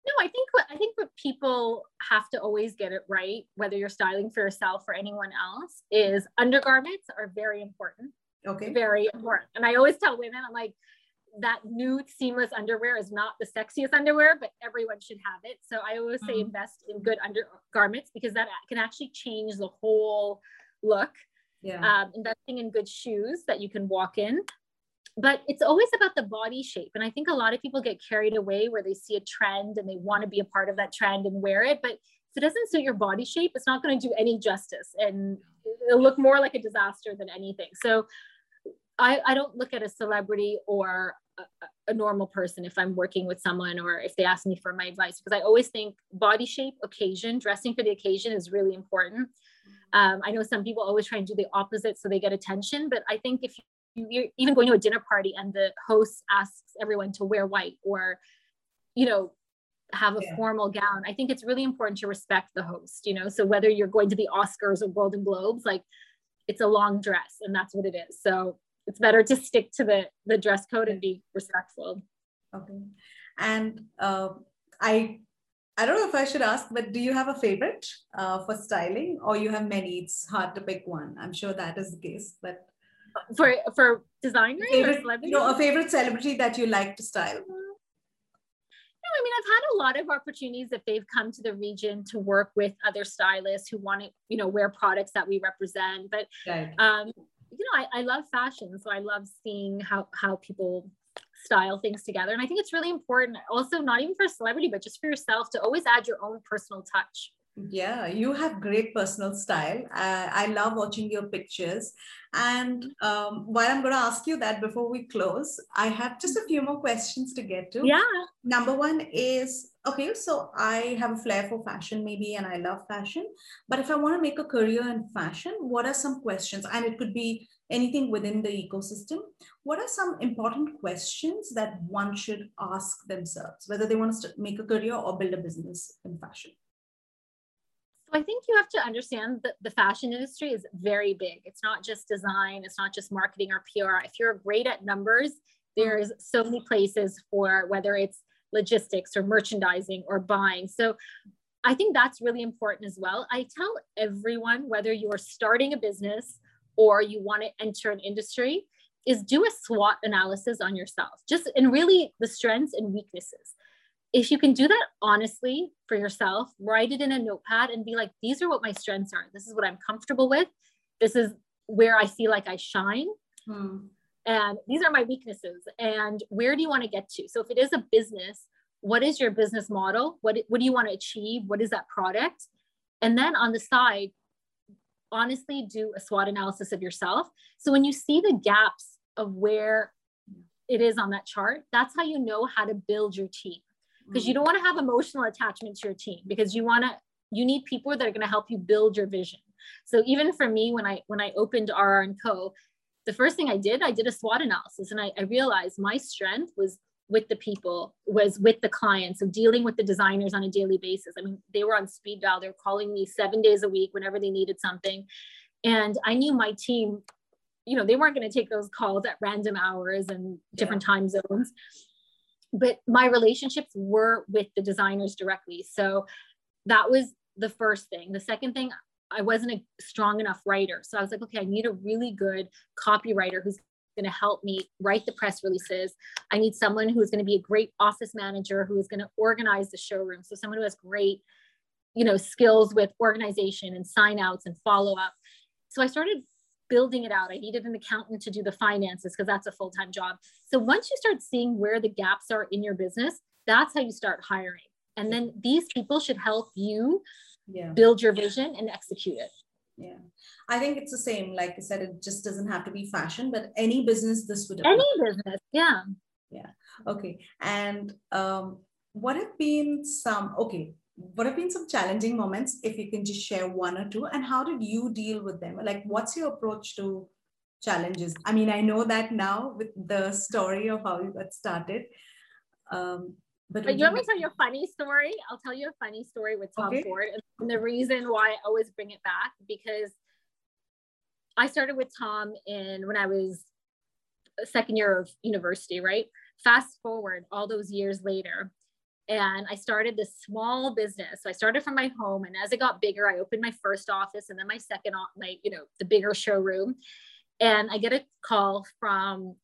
Speaker 3: No, I think what I think what people have to always get it right, whether you're styling for yourself or anyone else, is undergarments are very important.
Speaker 4: Okay.
Speaker 3: Very important. And I always tell women, I'm like, that nude seamless underwear is not the sexiest underwear, but everyone should have it. So I always say mm-hmm. invest in good undergarments because that can actually change the whole look.
Speaker 4: Yeah.
Speaker 3: Um, investing in good shoes that you can walk in but it's always about the body shape. And I think a lot of people get carried away where they see a trend and they want to be a part of that trend and wear it. But if it doesn't suit your body shape, it's not going to do any justice and it'll look more like a disaster than anything. So I, I don't look at a celebrity or a, a normal person if I'm working with someone or if they ask me for my advice, because I always think body shape, occasion, dressing for the occasion is really important. Um, I know some people always try and do the opposite so they get attention, but I think if you're even going to a dinner party and the host asks everyone to wear white or you know have a yeah. formal gown i think it's really important to respect the host you know so whether you're going to the oscars or golden globes like it's a long dress and that's what it is so it's better to stick to the the dress code and be respectful
Speaker 4: okay and uh, i i don't know if i should ask but do you have a favorite uh, for styling or you have many it's hard to pick one i'm sure that is the case but
Speaker 3: for for
Speaker 4: favorite, or? You know, a favorite celebrity that you like to style.
Speaker 3: No, I mean, I've had a lot of opportunities if they've come to the region to work with other stylists who want to, you know, wear products that we represent. But, right. um, you know, I, I love fashion, so I love seeing how how people style things together. And I think it's really important, also not even for a celebrity, but just for yourself to always add your own personal touch.
Speaker 4: Yeah, you have great personal style. Uh, I love watching your pictures. And um, while I'm going to ask you that before we close, I have just a few more questions to get to.
Speaker 3: Yeah.
Speaker 4: Number one is okay, so I have a flair for fashion, maybe, and I love fashion. But if I want to make a career in fashion, what are some questions? And it could be anything within the ecosystem. What are some important questions that one should ask themselves, whether they want to make a career or build a business in fashion?
Speaker 3: I think you have to understand that the fashion industry is very big. It's not just design, it's not just marketing or PR. If you're great at numbers, there's so many places for whether it's logistics or merchandising or buying. So I think that's really important as well. I tell everyone, whether you are starting a business or you want to enter an industry, is do a SWOT analysis on yourself, just and really the strengths and weaknesses if you can do that honestly for yourself, write it in a notepad and be like, these are what my strengths are. This is what I'm comfortable with. This is where I feel like I shine. Hmm. And these are my weaknesses. And where do you want to get to? So if it is a business, what is your business model? What, what do you want to achieve? What is that product? And then on the side, honestly do a SWOT analysis of yourself. So when you see the gaps of where it is on that chart, that's how you know how to build your team because you mm. don't want to have emotional attachment to your team because you want to you need people that are going to help you build your vision so even for me when i when i opened rr and co the first thing i did i did a swot analysis and I, I realized my strength was with the people was with the clients of dealing with the designers on a daily basis i mean they were on speed dial they were calling me seven days a week whenever they needed something and i knew my team you know they weren't going to take those calls at random hours and different yeah. time zones but my relationships were with the designers directly. So that was the first thing. The second thing, I wasn't a strong enough writer. So I was like, okay, I need a really good copywriter who's going to help me write the press releases. I need someone who's going to be a great office manager who is going to organize the showroom. So someone who has great, you know, skills with organization and sign outs and follow up. So I started building it out. I needed an accountant to do the finances because that's a full time job. So once you start seeing where the gaps are in your business, that's how you start hiring. And then these people should help you yeah. build your vision and execute it.
Speaker 4: Yeah. I think it's the same. Like I said, it just doesn't have to be fashion, but any business this would
Speaker 3: apply. Any business. Yeah.
Speaker 4: Yeah. Okay. And um, what have been some, okay, what have been some challenging moments if you can just share one or two and how did you deal with them? Like what's your approach to challenges? I mean i know that now with the story of how you got started um,
Speaker 3: but, but you want me to tell you a funny story? I'll tell you a funny story with tom okay. ford and the reason why i always bring it back because i started with tom in when i was second year of university right? Fast forward all those years later and I started this small business. So I started from my home, and as it got bigger, I opened my first office and then my second, my you know, the bigger showroom. And I get a call from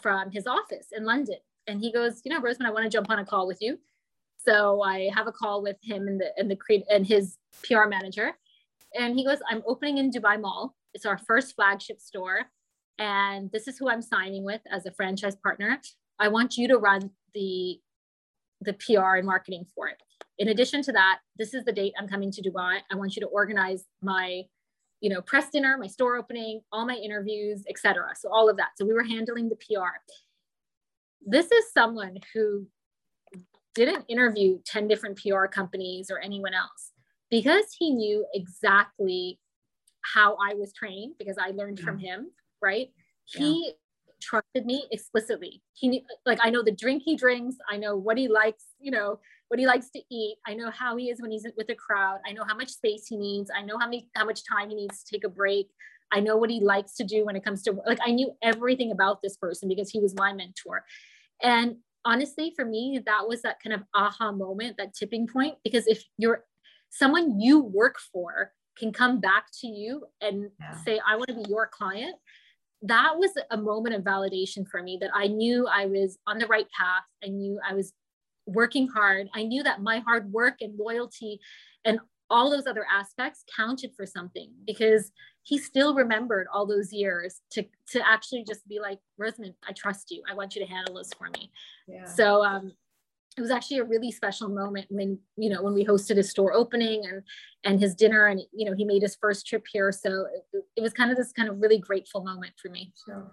Speaker 3: from his office in London, and he goes, you know, Rosmin, I want to jump on a call with you. So I have a call with him and the and the create and his PR manager, and he goes, I'm opening in Dubai Mall. It's our first flagship store, and this is who I'm signing with as a franchise partner. I want you to run the the PR and marketing for it. In addition to that, this is the date I'm coming to Dubai. I want you to organize my, you know, press dinner, my store opening, all my interviews, etc. So all of that. So we were handling the PR. This is someone who didn't interview 10 different PR companies or anyone else because he knew exactly how I was trained because I learned from him, right? He trusted me explicitly. He knew, like, I know the drink he drinks. I know what he likes, you know, what he likes to eat. I know how he is when he's with a crowd. I know how much space he needs. I know how many, how much time he needs to take a break. I know what he likes to do when it comes to, like, I knew everything about this person because he was my mentor. And honestly, for me, that was that kind of aha moment, that tipping point. Because if you're someone you work for, can come back to you and yeah. say, I want to be your client that was a moment of validation for me that I knew I was on the right path. I knew I was working hard. I knew that my hard work and loyalty and all those other aspects counted for something because he still remembered all those years to to actually just be like Rosmin, I trust you. I want you to handle this for me. Yeah. So um, it was actually a really special moment when you know when we hosted his store opening and and his dinner and you know he made his first trip here. So it, it was kind of this kind of really grateful moment for me.
Speaker 4: Sure.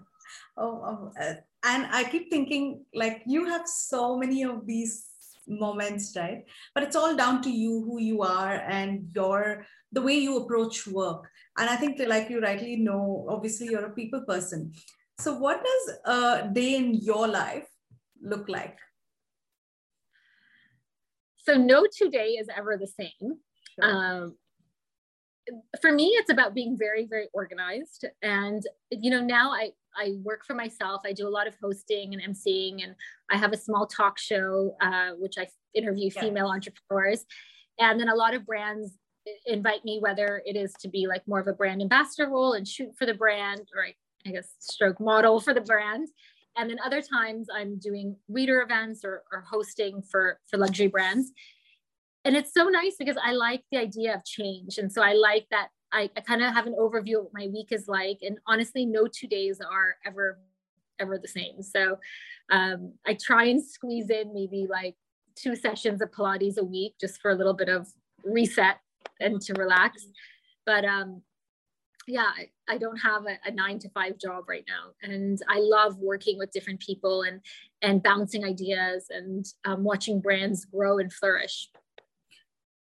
Speaker 4: oh, oh uh, and i keep thinking like you have so many of these moments right? But it's all down to you who you are and your the way you approach work. And i think like you rightly know obviously you're a people person. So what does a day in your life look like
Speaker 3: so no two day is ever the same. Sure. Um, for me, it's about being very, very organized. And, you know, now I, I work for myself. I do a lot of hosting and emceeing, and I have a small talk show, uh, which I interview female entrepreneurs. And then a lot of brands invite me, whether it is to be like more of a brand ambassador role and shoot for the brand, or I guess stroke model for the brand. And then other times i'm doing reader events or, or hosting for for luxury brands. And it's so nice because i like the idea of change. And so i like that i, I kind of have an overview of what my week is like. And honestly no two days are ever ever the same. So um, i try and squeeze in maybe like two sessions of pilates a week just for a little bit of reset and to relax. But um yeah I, I don't have a, a, nine to five job right now. And i love working with different people and and bouncing ideas and um, watching brands grow and flourish.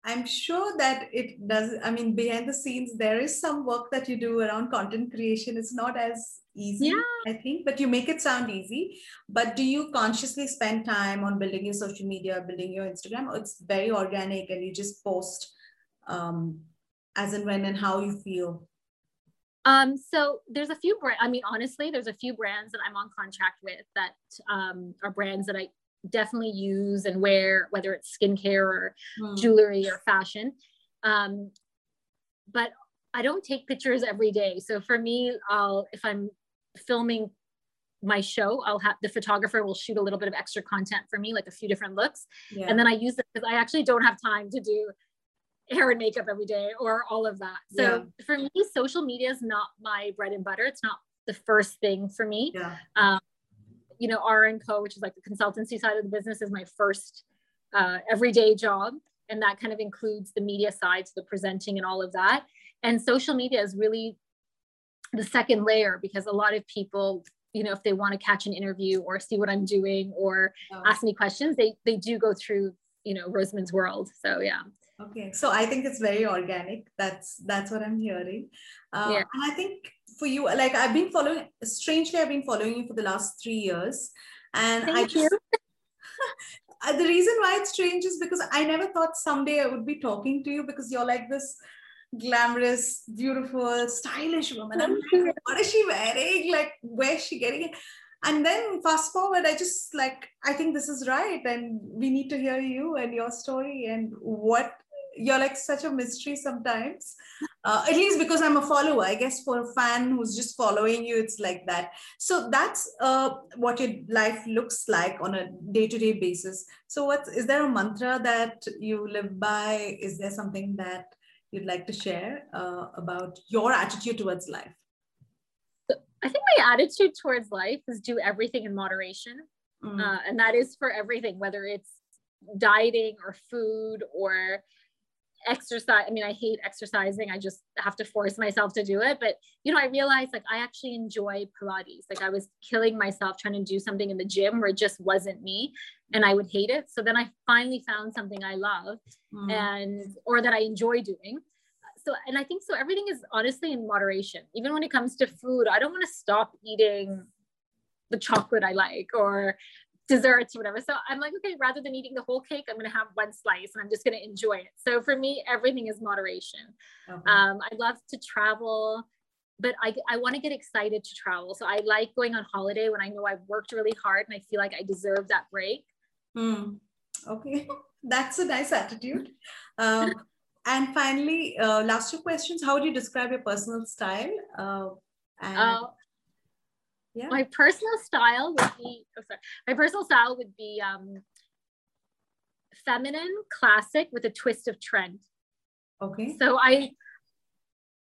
Speaker 4: I'm sure that it does i mean behind the scenes there is some work that you do around content creation. It's not as easy yeah. i think but you make it sound easy. But do you consciously spend time on building your social media building your instagram or it's very organic and you just post um, as and when and how you feel
Speaker 3: um, so there's a few brands. I mean, honestly, there's a few brands that I'm on contract with that um, are brands that I definitely use and wear, whether it's skincare or mm. jewelry or fashion. Um, but I don't take pictures every day. So for me, I'll if I'm filming my show, I'll have the photographer will shoot a little bit of extra content for me, like a few different looks, yeah. and then I use it because I actually don't have time to do hair and makeup every day or all of that. So yeah. for me, social media is not my bread and butter. It's not the first thing for me. Yeah. Um, you know, R and Co, which is like the consultancy side of the business, is my first uh, everyday job, and that kind of includes the media side, so the presenting and all of that. And social media is really the second layer because a lot of people you know if they want to catch an interview or see what i'm doing or oh. ask me questions they they do go through you know rosmin's world so yeah
Speaker 4: Okay, so I think it's very organic. That's that's what I'm hearing. Uh, yeah. And I think for you, like I've been following. Strangely, I've been following you for the last three years, and
Speaker 3: Thank
Speaker 4: I
Speaker 3: just, (laughs)
Speaker 4: the reason why it's strange is because I never thought someday I would be talking to you because you're like this glamorous, beautiful, stylish woman. I'm like, what is she wearing? Like, where's she getting it? and then fast forward i just like i think this is right and we need to hear you and your story and what you're like such a mystery sometimes. Uh, at least because i'm a follower i guess for a fan who's just following you it's like that. So that's uh, what your life looks like on a day-to-day basis. So what is there a mantra that you live by? Is there something that you'd like to share uh, about your attitude towards life?
Speaker 3: I think my attitude towards life is do everything in moderation. Mm. Uh, and that is for everything whether it's dieting or food or exercise i mean i hate exercising i just have to force myself to do it but you know i realized like i actually enjoy pilates like i was killing myself trying to do something in the gym where it just wasn't me and i would hate it so then i finally found something i love mm. and or that i enjoy doing so and i think so everything is honestly in moderation even when it comes to food i don't want to stop eating the chocolate i like or desserts or whatever. So I'm like, okay, rather than eating the whole cake, I'm going to have one slice and I'm just going to enjoy it. So for me, everything is moderation. Okay. Um, I love to travel, but I, I want to get excited to travel. So I like going on holiday when I know I've worked really hard and I feel like I deserve that break.
Speaker 4: Mm. Okay, (laughs) that's a nice attitude. Um, and finally, uh, last two questions. How would you describe your personal style? Uh, and- uh,
Speaker 3: yeah. My personal style would be oh, sorry. My personal style would be um, feminine, classic with a twist of trend.
Speaker 4: Okay.
Speaker 3: So I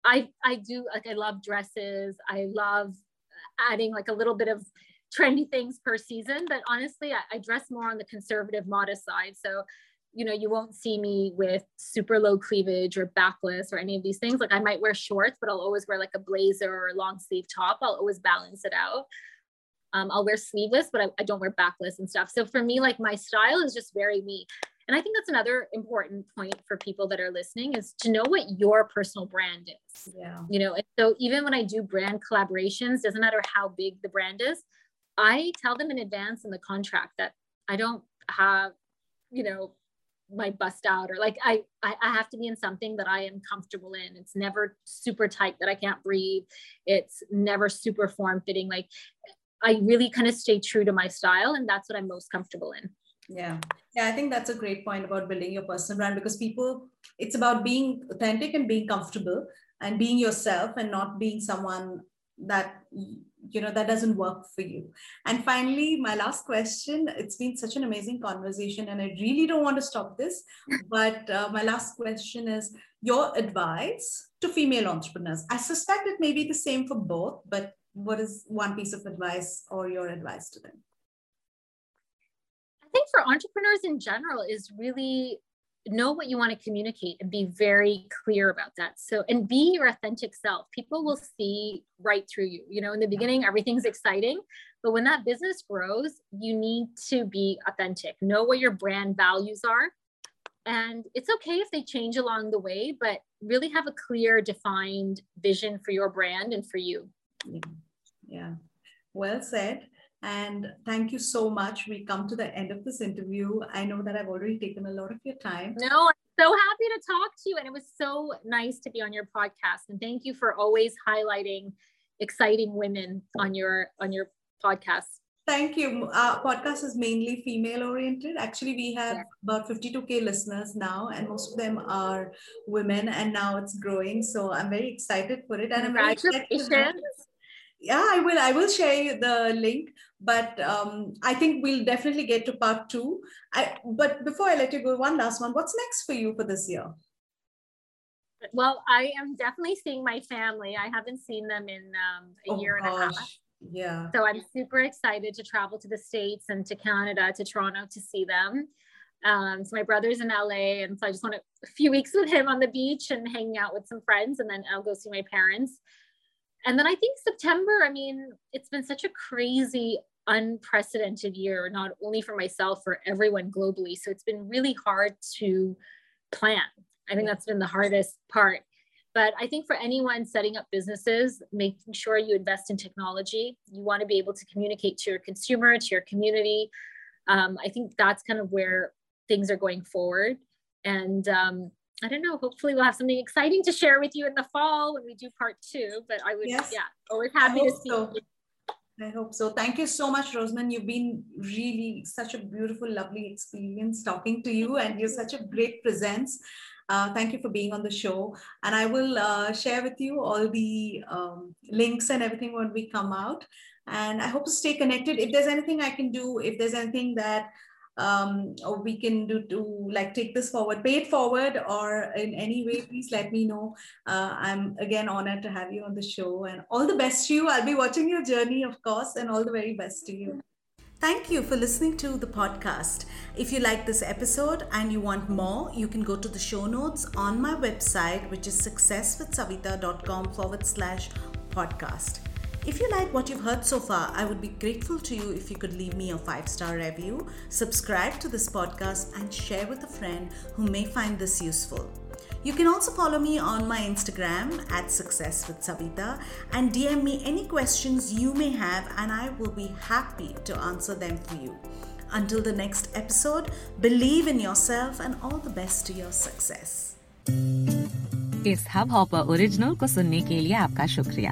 Speaker 3: I I do like I love dresses. I love adding like a little bit of trendy things per season, but honestly, I, I dress more on the conservative modest side. So you know, you won't see me with super low cleavage or backless or any of these things. Like I might wear shorts, but I'll always wear like a blazer or a long sleeve top. I'll always balance it out. Um, I'll wear sleeveless, but I, I don't wear backless and stuff. So for me, like my style is just very me. And I think that's another important point for people that are listening is to know what your personal brand is.
Speaker 4: Yeah.
Speaker 3: You know, and so even when I do brand collaborations, doesn't matter how big the brand is, I tell them in advance in the contract that I don't have, you know, my bust out or like I, I i have to be in something that i am comfortable in. It's never super tight that i can't breathe. It's never super form fitting. Like i really kind of stay true to my style and that's what i'm most comfortable in.
Speaker 4: Yeah. Yeah i think that's a great point about building your personal brand because people it's about being authentic and being comfortable and being yourself and not being someone that you know that doesn't work for you. And finally my last question it's been such an amazing conversation and i really don't want to stop this but uh, my last question is your advice to female entrepreneurs. I suspect it may be the same for both but what is one piece of advice or your advice to them?
Speaker 3: I think for entrepreneurs in general is really know what you want to communicate and be very clear about that. So, and be your authentic self. People will see right through you. You know, in the beginning, everything's exciting, but when that business grows, you need to be authentic. Know what your brand values are. And it's okay if they change along the way, but really have a clear, defined vision for your brand and for you.
Speaker 4: Yeah. yeah. Well said. And thank you so much. We come to the end of this interview. I know that I've already taken a lot of your time.
Speaker 3: No, I'm so happy to talk to you. And it was so nice to be on your podcast. And thank you for always highlighting exciting women on your on your podcast.
Speaker 4: Thank you. Our podcast is mainly female oriented. Actually, we have yeah. about 52K listeners now, and most of them are women, and now it's growing. So I'm very excited for it. And.
Speaker 3: I'm
Speaker 4: yeah i will i will share the link but um, i think we'll definitely get to part two. I, but before i let you go one last one. What's next for you for this year?
Speaker 3: Well i am definitely seeing my family. I haven't seen them in um, a oh, year and gosh. a half.
Speaker 4: Yeah.
Speaker 3: So i'm super excited to travel to the states and to canada to toronto to see them. Um, so my brother's in LA, and so I just want a few weeks with him on the beach and hanging out with some friends, and then I'll go see my parents and then I think September, I mean, it's been such a crazy, unprecedented year, not only for myself, for everyone globally. So it's been really hard to plan. I think that's been the hardest part. But I think for anyone setting up businesses, making sure you invest in technology, you want to be able to communicate to your consumer, to your community. Um, I think that's kind of where things are going forward. And um, I don't know. Hopefully, we'll have something exciting to share with you in the fall when we do part two. But I would, yes. yeah, always happy to see so. you.
Speaker 4: I hope so. Thank you so much, Rosmin. You've been really such a beautiful, lovely experience talking to you, and you're such a great presence. Uh, thank you for being on the show. And I will uh, share with you all the um, links and everything when we come out. And I hope to stay connected. If there's anything I can do, if there's anything that um, or we can do to like take this forward, pay it forward, or in any way, please let me know. Uh, I'm again honored to have you on the show, and all the best to you. I'll be watching your journey, of course, and all the very best to you. Thank you for listening to the podcast. If you like this episode and you want more, you can go to the show notes on my website, which is successwithsavita.com forward slash podcast. If you like what you've heard so far, I would be grateful to you if you could leave me a five star review, subscribe to this podcast, and share with a friend who may find this useful. You can also follow me on my Instagram at Success with Savita and DM me any questions you may have, and I will be happy to answer them for you. Until the next episode, believe in yourself and all the best to your success.
Speaker 1: इस Hubhopper original को सुनने के लिए आपका शुक्रिया